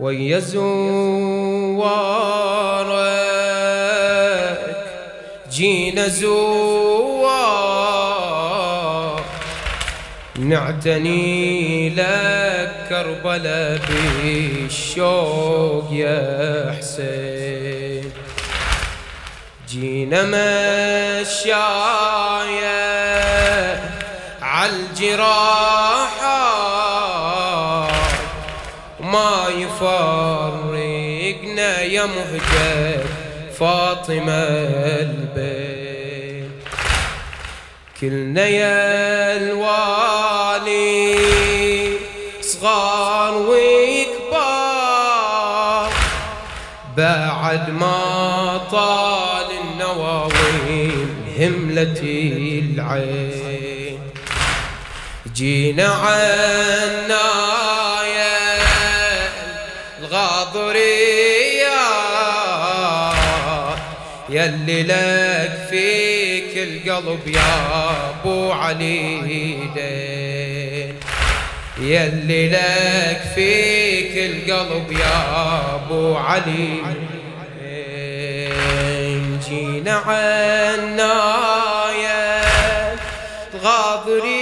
ويا زوارك جينا زوار. نعتني لك كربلاء بالشوق يا حسين. جينا مشايا عالجراحات ما يفرقنا يا مهجر فاطمة البيت. كلنا يا الوالي صغار وكبار بعد ما طال النواوين هملتي العين. جينا عنايا الغاضرية يلي لك فيك القلب يا أبو علي دين. يلي لك فيك القلب يا أبو علي جينا عنايا الغاضرية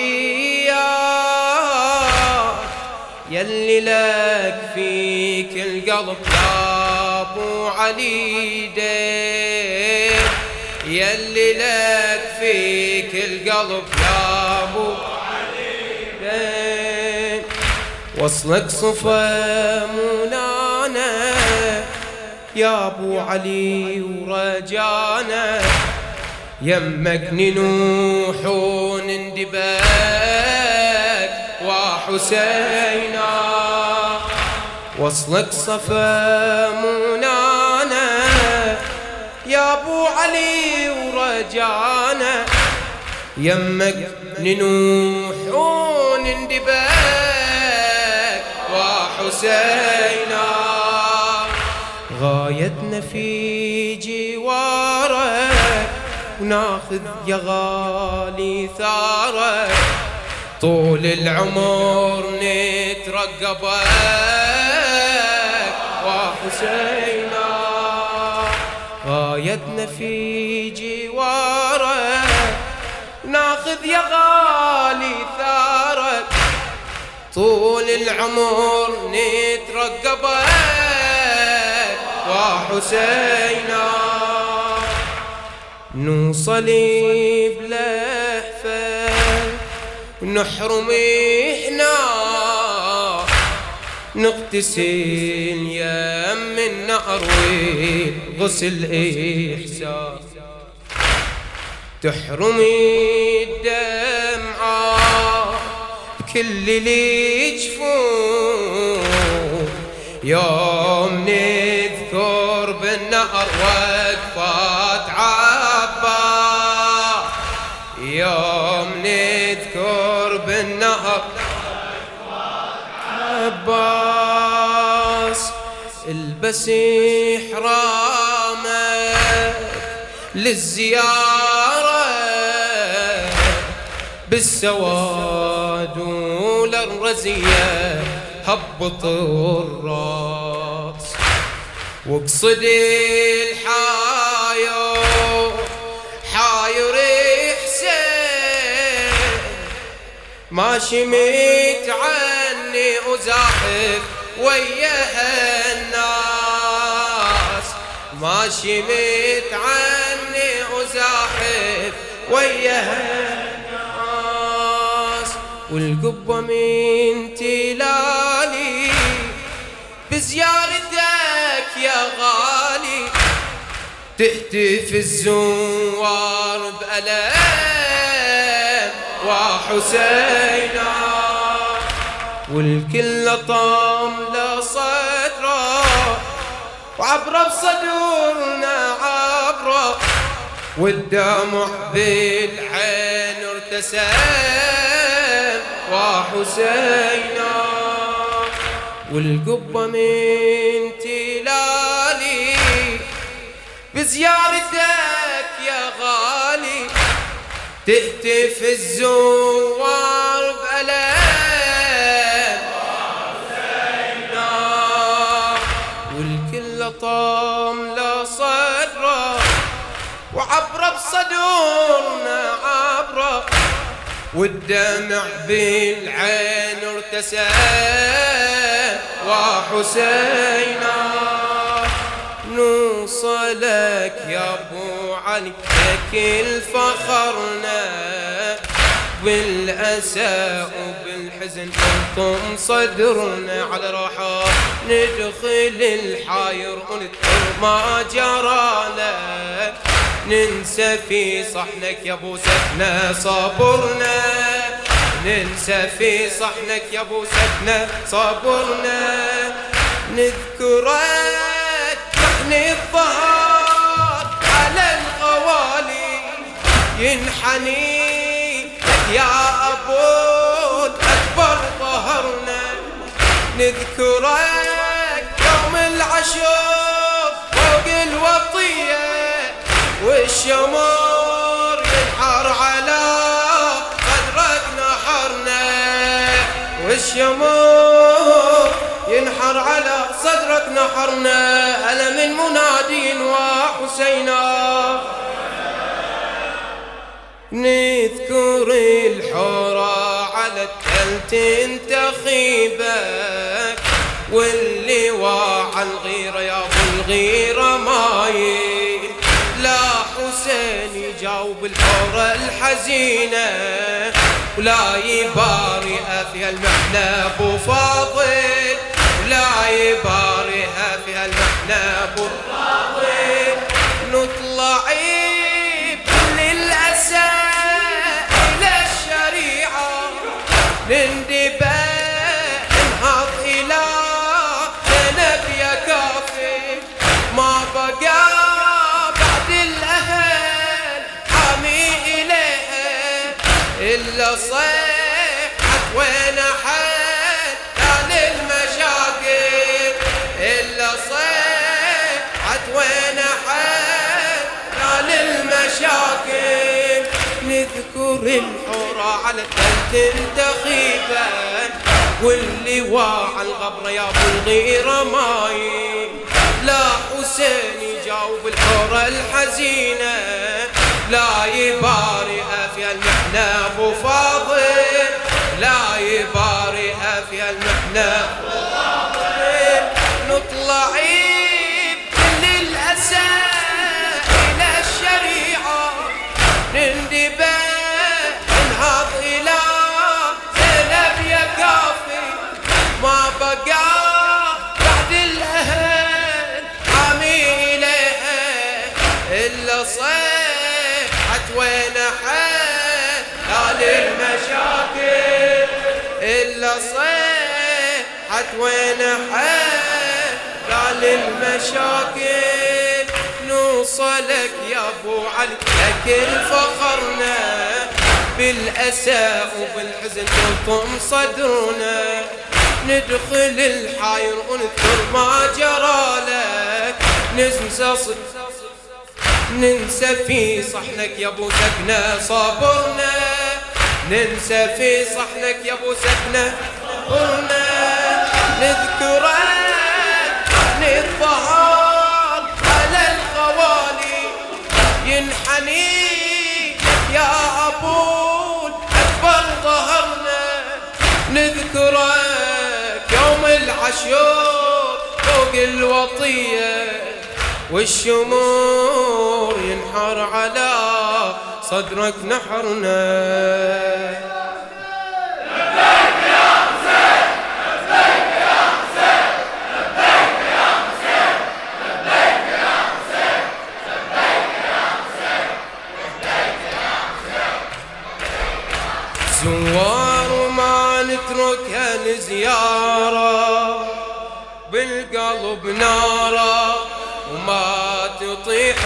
يلي لك فيك القلب يا أبو علي دين يلي لك فيك القلب يا أبو علي وصلك صفا منانا يا أبو علي ورجانا. يمك ننوح وندبك وحسينا. وصلك صفا منانا يا أبو علي ورجانا. يمك ننوح وندبك وحسينا. غايتنا في جوارك. وناخذ يا غالي ثارك. طول العمر نترقبك. وحسينا غايتنا في جوارك. ناخذ يا غالي ثارك. طول العمر نترقبك. وحسينا نوصل بلهفة ونحرم هنا نغتسل يم النهر وغسل إحساس تحرمي الدمعة بكل اللي جفون يوم نذكر بالنهر وقفات عبا. يوم نذكر بالنهر. عباس البس حرامك للزيارة. بالسواد وللرزية هبط الراس. واقصد الحاير ماشي متعني وزاحف ويا الناس ماشي متعني وزاحف ويا الناس والقبة من تلالي بزيارتك يا غالي. تهتف الزوار بألم وحسينا والكل طاملة صدره وعبره بصدورنا عبره والدمع بالعين ارتسم وحسينا والقبة من تلالي بزيارتك يا غالي تهتف الزوار بألم سطام لصدره وعبره بصدورنا عبره والدمع بالعين ارتسى. وحسينا نوصلك يا أبو علي كل فخرنا بالأسى وبالحزن أنتم صدرنا على روحه ندخل الحاير ونذكر ما جرانا ننسى في صحنك يا أبو سكنة صبرنا ننسى في صحنك يا أبو سكنة صبرنا نذكرك نحن الظهر على الغوالي ينحني يا أبو اكبر ظهرنا نذكرك يوم العشر فوق الوطية والشمر صدرك نحرنا ألا من منادي وحسينا. نذكر الحورة على التل تنتخيبك واللي واعى الغيرة يا ابو الغيرة مايل. لا حسين يجاوب الحورة الحزينة ولا يبارئها فيها المحنة أبو فاضل. فيها المحنة ابو فاضل نطلع بكل الأسى إلى الشريعة نندبه انهض إلى ذنب يا كافي ما بقى بعد الأهل حامي إليها إلا صيحت نذكر الحورة على التل تنتخيبا واللي واعى الغبرة يا أبو الغيرة ماي لا حسين يجاوب الحورة الحزينة. لا يبارئها في المحنة أبو فاضل. لا يبارئها في المحنة صيحت وين حد قال المشاكل؟ إلا صيحت وين حد قال المشاكل؟ نوصلك يا أبو علي لكن فخرنا بالاسى وبالحزن تلطم صدرنا. ندخل الحاير ونذكر ما جرى لك ننسى صد- ننسى في صحنك يا أبو سكنة صبرنا ننسى في صحنك يا أبو سكنة صبرنا نذكرك نتظهر على الغوالي ينحني يا أبو اكبر ظهرنا نذكرك يوم العشور فوق الوطية. والشمور ينحر على صدرك نحرنا.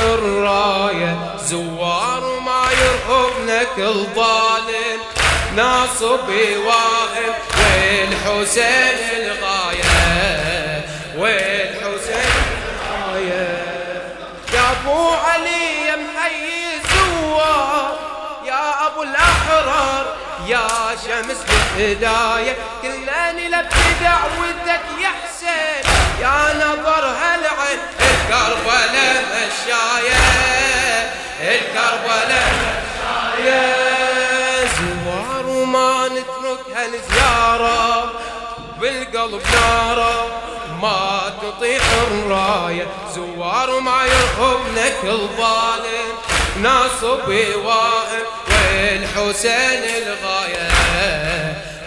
الراية زوار وما يرهبنا كل ظالم ناصب واهم والحسين الغاية والحسين الغاية. يا أبو علي يا محيي زوار يا أبو الأحرار يا شمس بالهداية. كلنا نلبي دعوتك يا حسين يا نظر هالعين. الكربلاء مشاية الكربلاء مشاية زوار وما نتركها لزيارة بالقلب نارة ما تطيح الراية زوار وما يرهب لك الظالم ناصبي وائل والحسين الغاية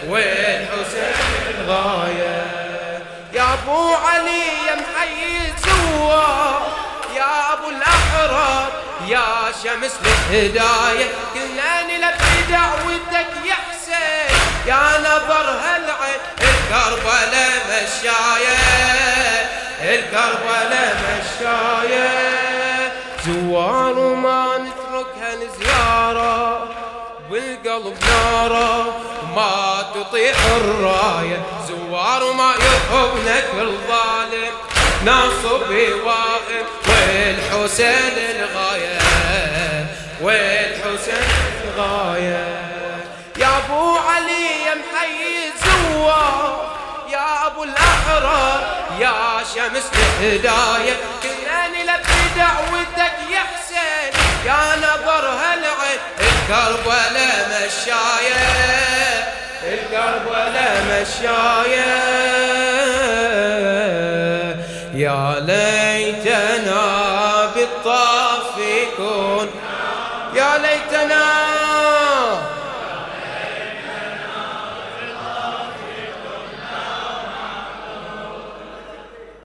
والحسين الغاية. يا أبو علي يا محيي زوار يا أبو الأحرار يا شمس الهداية كلنا نلبي دعوتك يا حسين. يا نظر هالعين الكربلاء مشاية. الكربلاء مشاية. زوار وما نتركها لزيارة بالقلب نارة ما تطيح الراية. زوار وما يرهبنا كل ظالم ناصب واقف والحسين الغاية والحسين الغاية يا ابو علي يا محيي زوار يا ابو الاحرار يا شمس الهدايه كلنا نلبي دعوتك يا حسين يا نظر هالعين الكربلاء مشايه الكربلاء مشايه